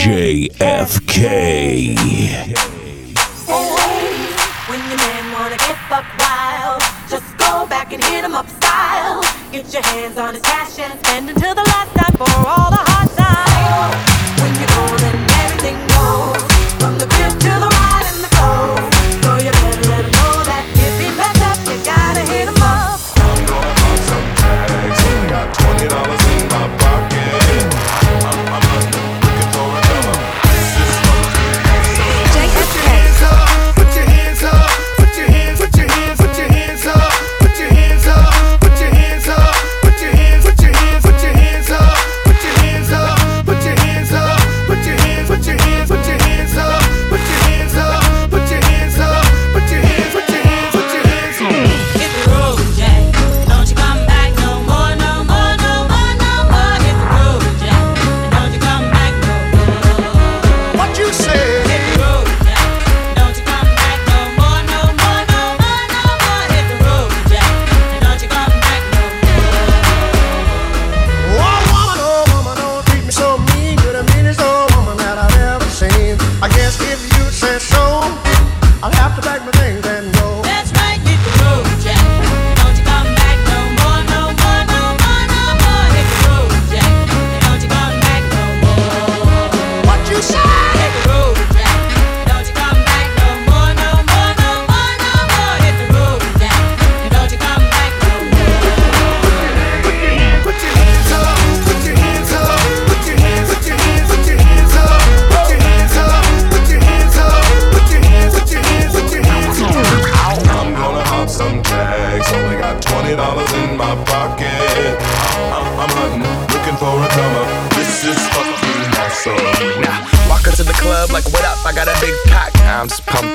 JFK. When your man wanna get wild, just go back and hit him up style. Get your hands on his cash and spend until the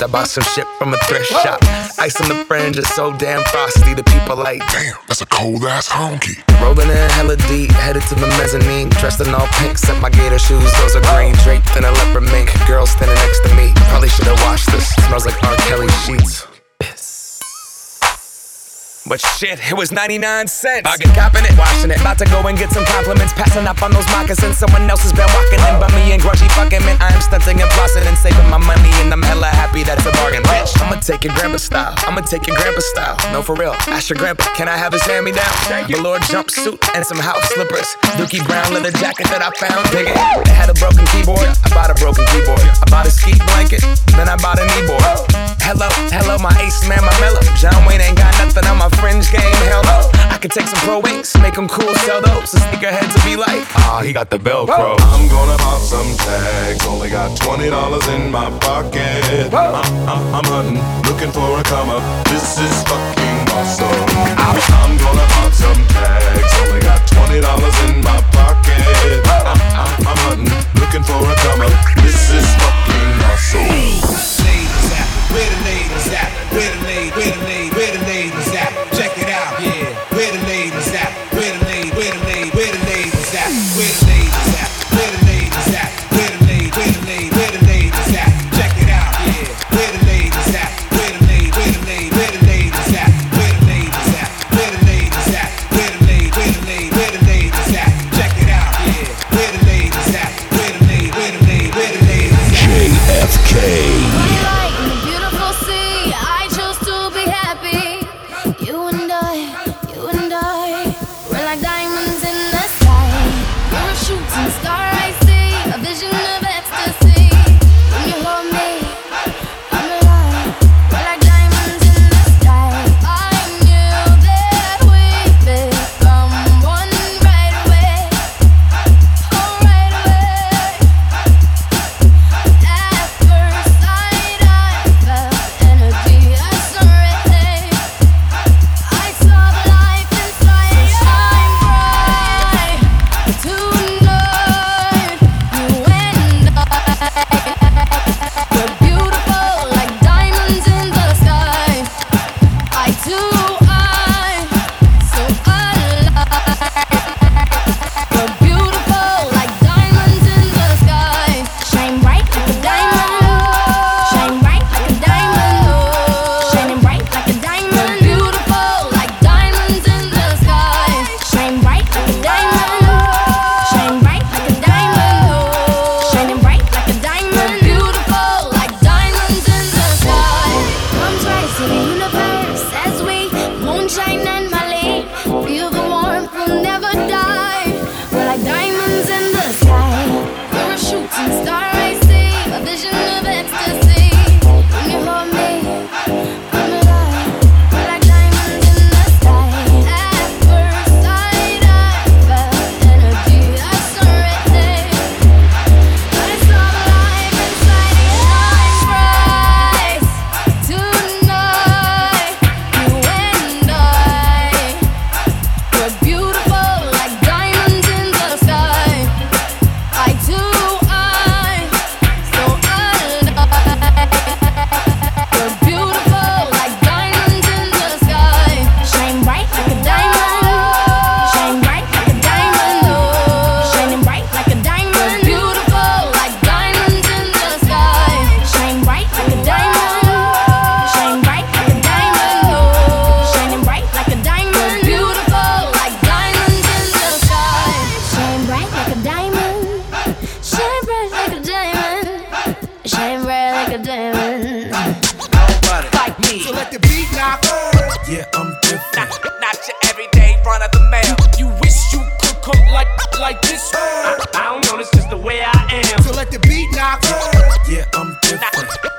I bought some shit from a thrift shop. Ice on the fringe is so damn frosty. The people like, Damn, that's a cold ass honky. rolling in hella deep, headed to the mezzanine. Dressed in all pink, set my gator shoes. Those are green, draped in a leopard mink. Girl standing next to me. Probably should have washed this. Smells like R. Kelly sheets. But shit, it was 99 cents. I get copping it, washing it. About to go and get some compliments. Passing up on those moccasins. Someone else has been walking in by me and grungy fucking man. I am stunting and flossing and saving my money. And I'm hella happy that's a bargain. Bitch, I'ma take your grandpa style. I'ma take your grandpa style. No, for real. Ask your grandpa, can I have his hand me down? Velour jumpsuit and some house slippers. Dookie brown leather jacket that I found. Dig it. It had a broken keyboard. I bought a broken keyboard. I bought a ski blanket. Then I bought a kneeboard. Hello, hello, my ace man, my mellow. John Wayne ain't got nothing on my fringe game. Hell no. I could take some pro wings, make them cool, sell those. The sneakerheads will be like, ah, he got the Velcro. I'm gonna pop some tags. Only got twenty dollars in my pocket. I'm, I'm, I'm hunting, looking for a come up. This is fucking awesome. I'm gonna pop some tags. Only got twenty dollars in my pocket. I'm, I'm, I'm hunting, looking for a come up. This is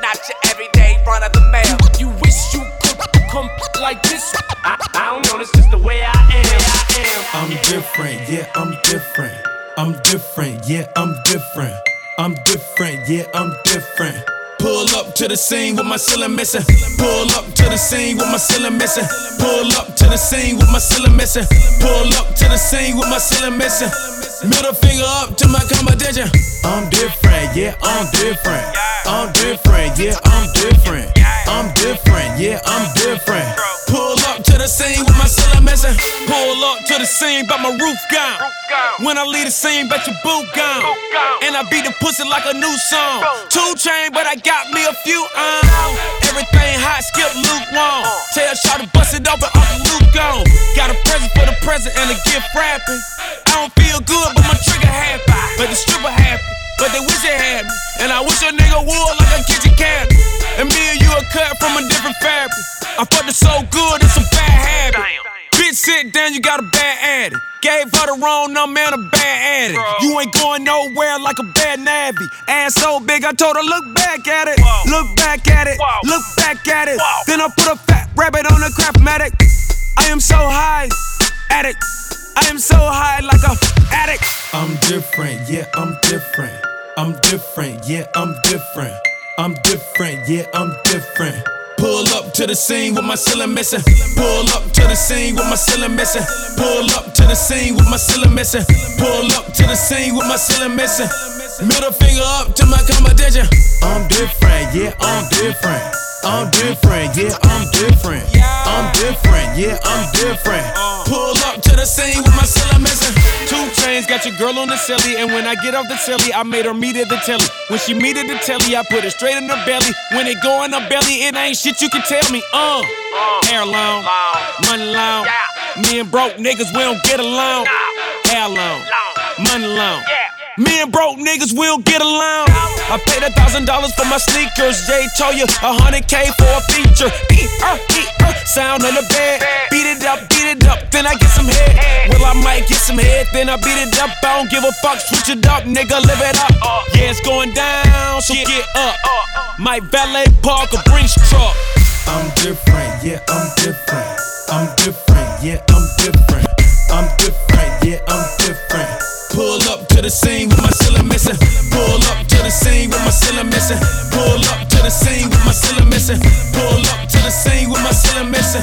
Not, your everyday front of the mail. You wish you could come like this. I, I don't know, it's just the way I am. I am. I'm different, yeah, I'm different. I'm different, yeah, I'm different. I'm different, yeah, I'm different. Pull up to the scene with my ceiling missing. Pull up to the scene with my ceiling missing. Pull up to the scene with my ceiling missing. Pull up to the scene with my ceiling missing. Middle finger up to my competition. I'm different, yeah, I'm different. I'm different, yeah, I'm different. I'm different, yeah, I'm different. Pull up to the scene with my ceiling missing. Pull up to the scene, but my roof gone. When I leave the scene, bet your boot gone. And I beat the pussy like a new song. Two chain, but I got me a few on. Everything hot, skip lukewarm. Tell Shaw to bust it open, loop gone. Got a present for the present and a gift wrapping. I don't feel good, but my trigger happy. But the stripper happy. But they wish it had me. And I wish a nigga would like a kitchen cabinet. And me and you are cut from a different fabric. I fucked it so good, it's a bad habit. Bitch, sit down, you got a bad addict. Gave her the wrong number and a bad addict. You ain't going nowhere like a bad navvy. Ass so big, I told her, look back at it. Look back at it. Look back at it. Then I put a fat rabbit on a craftmatic. I am so high, addict. I am so high like a addict. I'm different, yeah, I'm different. I'm different, yeah, I'm different. I'm different, yeah, I'm different. Pull up to the scene with my ceiling missing. Pull up to the scene with my ceiling missing. Pull up to the scene with my ceiling missing. Pull up to the scene with my ceiling missing. Middle finger up to my competition. I'm different, yeah, I'm different. I'm different, yeah, I'm different. I'm different, yeah, I'm different. Pull up to the scene with my ceiling missing. Two chains, got your girl on the silly. And when I get off the silly, I made her meet at the telly. When she meet at the telly, I put it straight in her belly. When it go in her belly, it ain't shit you can tell me. Uh, hair long, money long. Me and broke niggas, we don't get along. Hair long, money long. Me and broke niggas will get along. I paid a thousand dollars for my sneakers. Jay told you a hundred K for a feature. E er e er, sound on the bed. Beat it up, beat it up, then I get some head. Well, I might get some head, then I beat it up. I don't give a fuck, switch it up, nigga, live it up. Yeah, it's going down, so get up. My valet park a Brinks truck. I'm different, yeah, I'm different. I'm different, yeah, I'm different. I'm different, yeah, I'm different. The scene with my ceiling missing. Pull up to the scene with my ceiling missing. Pull up to the scene with my ceiling missing. Pull up to the scene with my ceiling missing.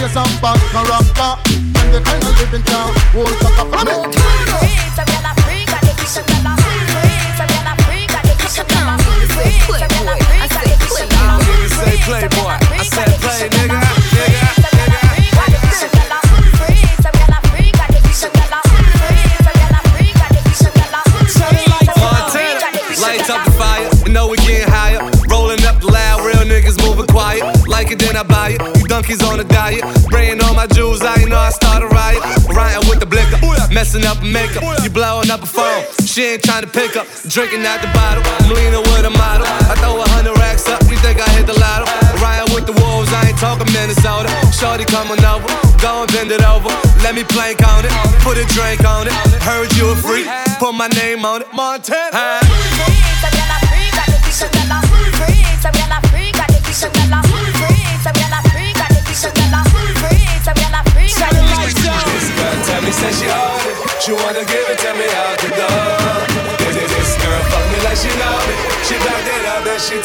Face and. And the kind of living town, whole cock up from it. Playboy. Messing up makeup. You blowing up a phone. She ain't trying to pick up. Drinking out the bottle. I'm leaning with a model. I throw a hundred racks up. You think I hit the lotto? Riding with the wolves, I ain't talking Minnesota. Shorty coming over, go and bend it over. Let me plank on it, put a drink on it. Heard you a freak, put my name on it. Montana. This girl tell me say she own She wanna give it to me out the door. She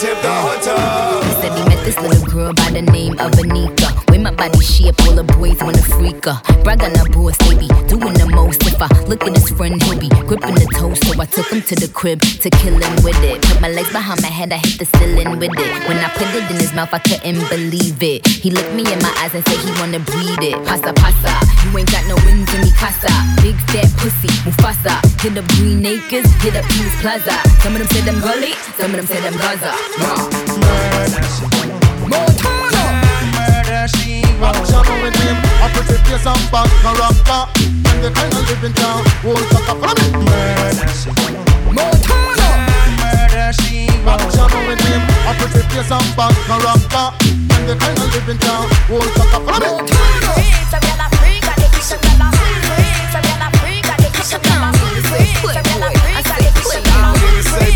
toe. Said he met this little girl by the name of Anika. With my body shape, all the boys wanna freak her. Brag on her boss, they doing the most. If I look at his friend, he'll be gripping the toe. So I took him to the crib to kill him with it. Put my legs behind my head, I hit the ceiling with it. When I put it in his mouth, I couldn't believe it. He looked me in my eyes and said he wanna breed it. Pasa pasa, you ain't got no wings in me casa. Big fat pussy, Mufasa. Hit up Green Acres, hit up Peace Plaza. Some of them say them gully, some of them say them Gaza. Montana. Murder she Action with him, a pretty face and back character. And the kind of living town, whole fuck up from it. Murder she Montana. Murder she Action with him, a pretty face and back character. And the kind of living town, whole fuck up from it. say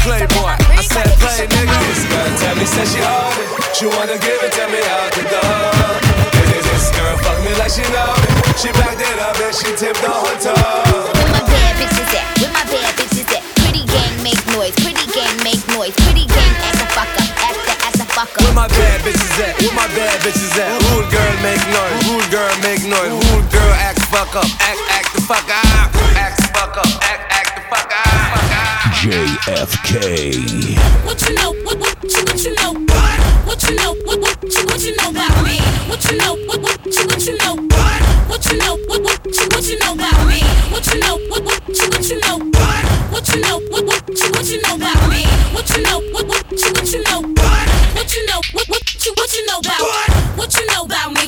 playboy, I said play nigga. This girl tell me say she on it. She wanna give it to me out the door. This, this girl fuck me like she know it. She backed it up and she tipped the whole toe. Where my bad bitches at? Where my bad bitches at? Pretty gang make noise, pretty gang make noise, pretty gang act the fuck up, act the act the fuck Where my bad bitches at? Where my bad bitches at? Rude girl make noise. Rude girl make noise. Rude girl act fuck up. Act act the fuck up. Act fuck up. Act JFK. What you know? What what you what you know? What what you know? What what you what you know about me? What you know? What what you what you know? What what you know? What what you what you know about me? What you know? What what you what you know? What what you know? What what you what you know about me? What you know? What what you what you know? What what you know? What what you what you know about? What you know about me?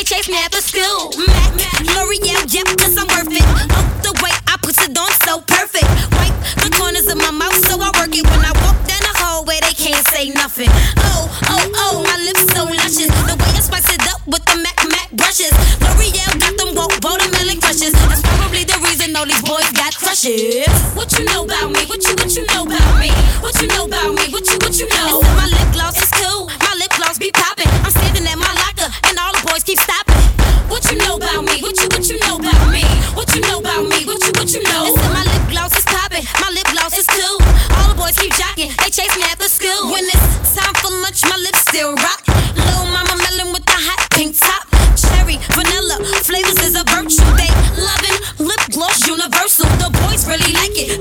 They chase me after school. Mac, L'Oreal, yep, cause I'm worth it. Oh, the way I put it on so perfect. Wipe the corners of my mouth so I work it. When I walk down the hallway, they can't say nothing. Oh, oh, oh, my lips so luscious. The way I spice it up with the Mac Mac brushes. L'Oreal got them woke watermelon crushes. That's probably the reason all these boys got crushes. What you know about me? What you what you know really like it.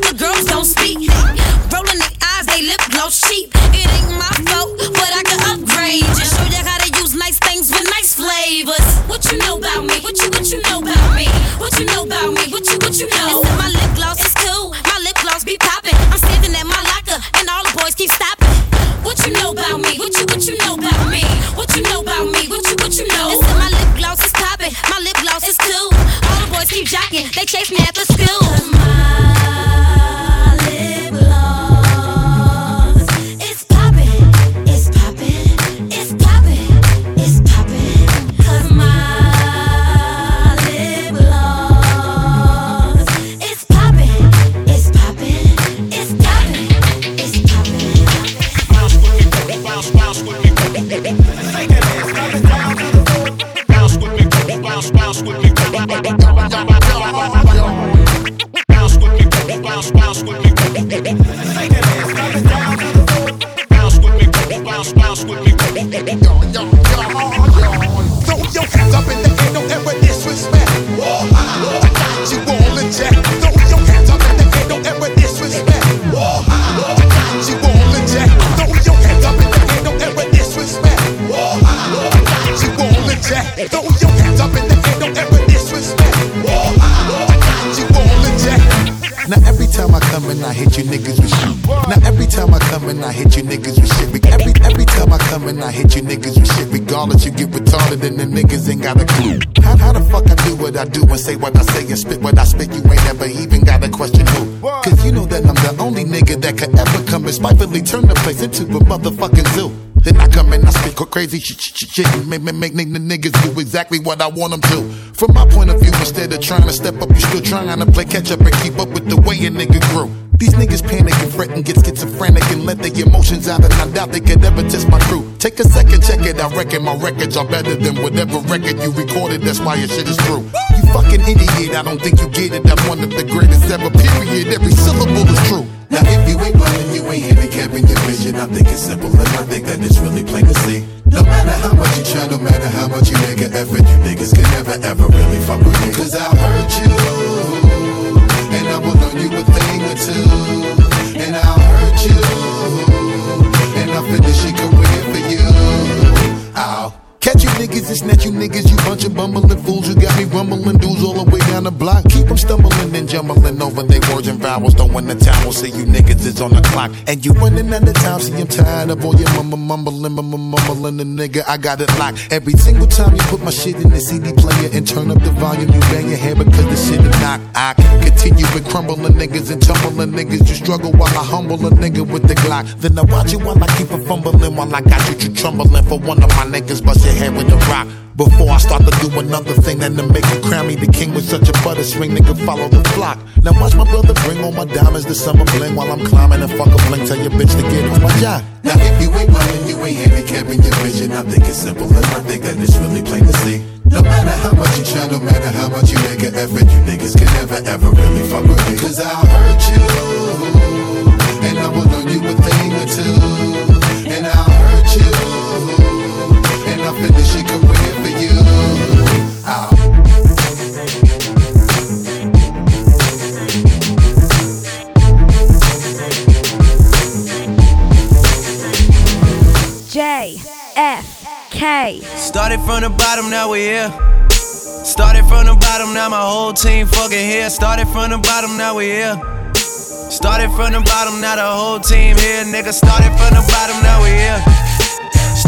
You niggas with shit. Regardless, you get retarded and the niggas ain't got a clue. How, how the fuck I do what I do and say what I say and spit what I spit? You ain't never even got a question who. Cause you know that I'm the only nigga that could ever come and spitefully turn the place into a motherfucking zoo. Then I come and I go crazy shit, shit, shit, shit and make, make, make the niggas do exactly what I want them to. From my point of view, instead of trying to step up, you still trying to play catch up and keep up with the way a nigga grew. These niggas panic and fret and get schizophrenic and let their emotions out, and I doubt they could ever test my crew. Take a second, check it. I reckon my records are better than whatever record you recorded. That's why your shit is true. You fucking idiot, I don't think you get it. I'm one of the greatest ever, period. Every syllable is true. Now if you ain't blind, you ain't handicapping your vision. I think it's simple and I think that it's really plain to see. No matter how much you try, no matter how much you make an effort, you niggas can never ever really fuck with me. Cause I'll hurt you, two, and I'll hurt you, and I'll finish Catch you niggas, it's not you niggas, you bunch of bumbling fools. You got me rumbling dudes all the way down the block. Keep them stumbling and jumbling over their words and vowels. Throwing the towel, see you niggas is on the clock. And you running out of time, see I'm tired of all your mumble mumbling, mumble mumbling. The nigga, I got it locked. Every single time you put my shit in the CD player and turn up the volume, you bang your head because the shit is knock. I continue with crumbling niggas and tumbling niggas. You struggle while I humble a nigga with the Glock. Then I watch you while I keep it fumbling while I got you, you trembling for one of my niggas. Bust your head with rock. Before I start to do another thing, then to make you crown me the king with such a butter swing, nigga, follow the flock. Now watch my brother bring all my diamonds to summer bling while I'm climbing and fuck a bling. Tell your bitch to get off my job. Now if you ain't running, you ain't handicapping your vision. I think it's simple and I think that it's really plain to see. No matter how much you try, no matter how much you make an effort, you niggas can never ever really fuck with me. Cause I'll hurt you, and I will learn you a thing or two, and I'll finish your career for you. I'll J F K. Started from the bottom, now we're here. Started from the bottom, now my whole team fucking here. Started from the bottom, now we're here. Started from the bottom, now the whole team here. Nigga, started from the bottom, now we here.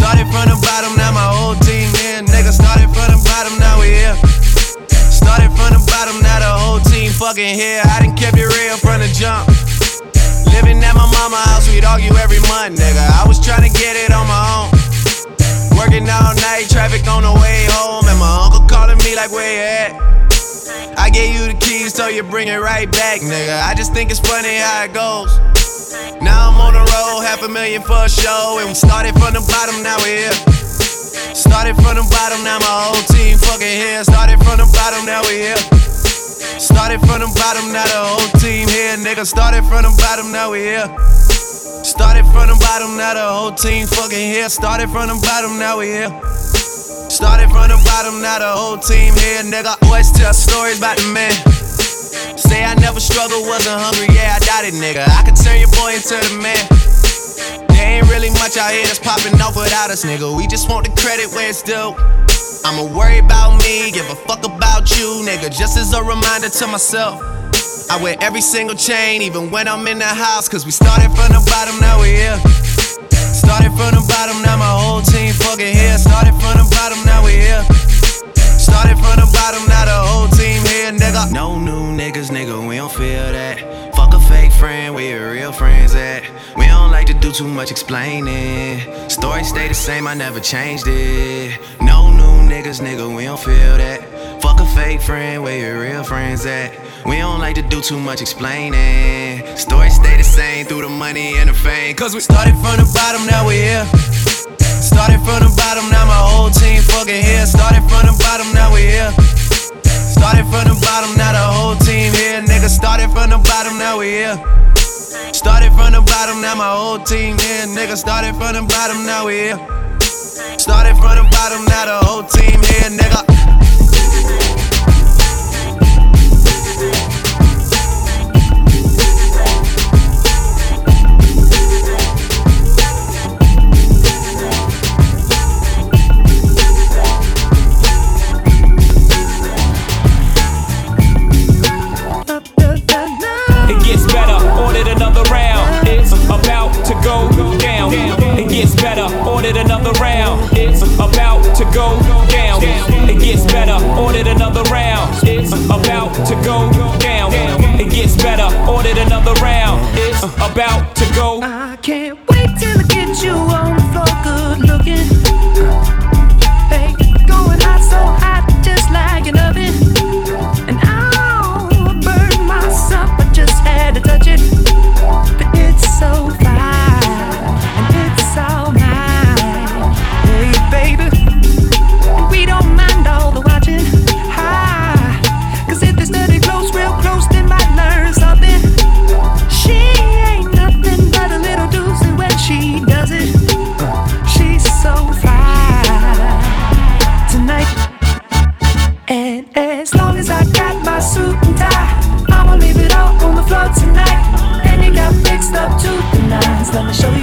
Started from the bottom, now my whole team here. Nigga, started from the bottom, now we here. Started from the bottom, now the whole team fucking here. I done kept it real from the jump. Living at my mama house, we'd argue every month, nigga. I was trying to get it on my own. Working all night, traffic on the way home, and my uncle calling me like, where you at? I gave you the keys, so you bring it right back, nigga. I just think it's funny how it goes. Now I'm on the road, half a million for a show, and we started from the bottom, now we're here. Started from the bottom, now my whole team fucking here. Started from the bottom, now we here. Started from the bottom, now the whole team here, nigga. Started from the bottom, now we here. Started from the bottom, now the whole team fucking here. Started from the bottom, now we here. Started from the bottom, now the whole team here, nigga. Always tell stories about the man. Say I never struggled, wasn't hungry, yeah, I doubt it, nigga. I could turn your boy into the man. There ain't really much out here that's popping off without us, nigga. We just want the credit where it's due. I'ma worry about me, give a fuck about you, nigga. Just as a reminder to myself. I wear every single chain, even when I'm in the house. Cause we started from the bottom, now we here. Started from the bottom, now my whole team fucking here. Started from the bottom, now we here. Started from the bottom, now the whole team here, nigga. No new niggas, nigga, we don't feel that. Fuck a fake friend, where real friends at? We don't like to do too much explaining. Story stay the same, I never changed it. No new niggas, nigga, we don't feel that. Fuck a fake friend, where your real friends at? We don't like to do too much explaining. Story stay the same through the money and the fame. Cause we started from the bottom, now we here. Started from the bottom, now my whole team fucking here. Started from the bottom, now we here. Started from the bottom, now the whole team here. Nigga, started from the bottom, now we here. Started from the bottom, now my whole team here. Nigga, started from the bottom, now we here. Started from the bottom, now the whole team here, nigga. go. The nines. Let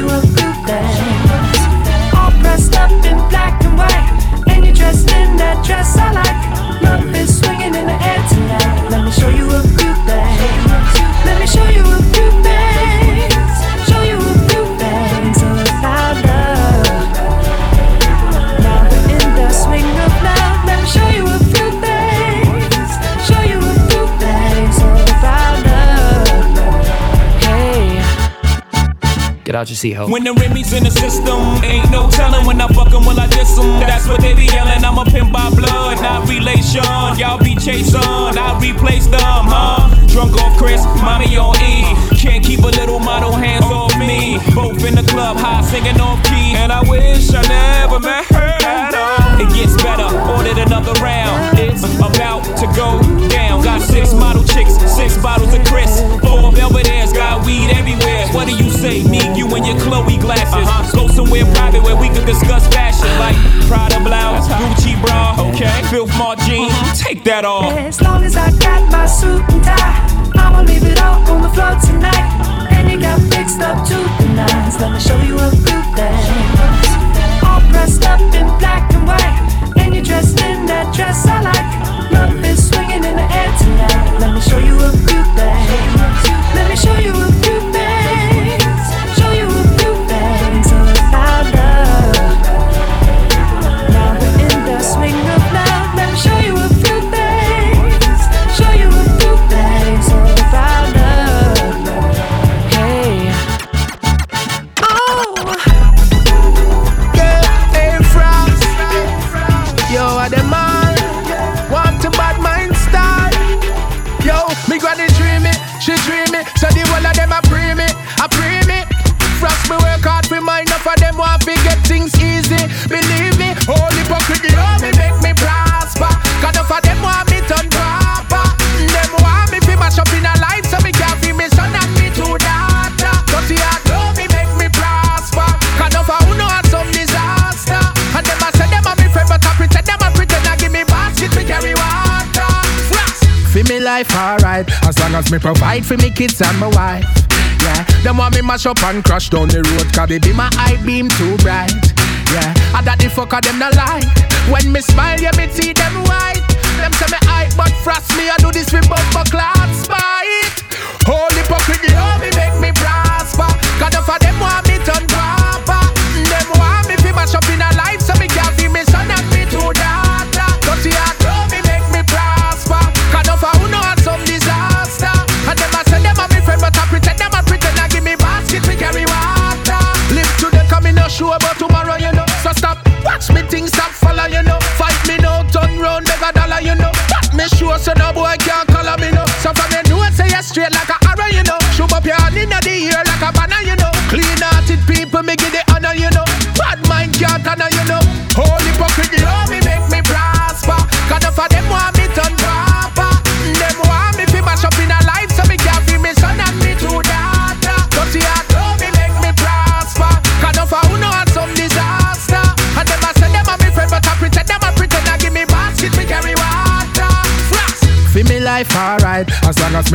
out your seat. When the Remy's in the system, ain't no telling when I fuck 'em, will I diss 'em? That's what they be yelling. I'm a pimp by blood, not relation. Y'all be chasing, I replace them, huh? Drunk off Chris, mommy on E. Can't keep a little model hands off me. Both in the club, high singing off key. And I wish I never met her at all. It gets better, ordered another round. It's about to go down. Got six model chicks, six bottles of Chris. Four Belvedere's, got weed everywhere. What do you say? Me, your Chloe glasses. Go somewhere private where we can discuss fashion, like Prada blouse, Gucci bra, okay? Filth Mart jeans, take that off. As long as I got my suit and tie, I'ma leave it all on the floor tonight. And you got mixed up to the nines. Let me show you a few things. All dressed up in black and white, and you're dressed in that dress I like. Love is swinging in the air tonight. Let me show life alright, as long as me provide for me kids and my wife. Yeah, them want me mash up and crash down the road, cause they be my eye beam too bright. Yeah, I that the fucker them no lie. When me smile, yeah, me see them white. Them say me hype, but frost me, I do this with bumper clad spite. Holy hypocrite, you know me make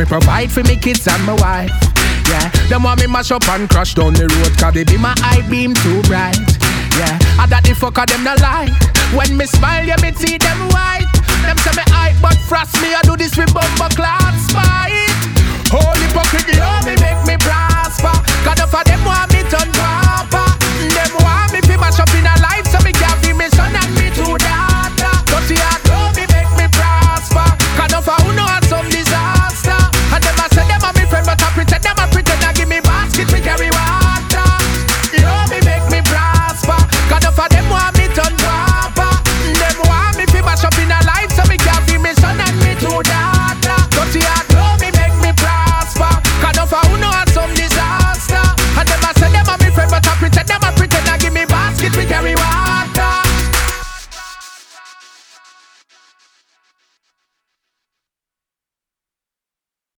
me provide for me kids and my wife. Yeah, them want me mash up and crash down the road, cause they be my eye beam too bright. Yeah, I that the fucker them no lie. When me smile, yeah, me see them white. Them say me hype, but frost me, I do this with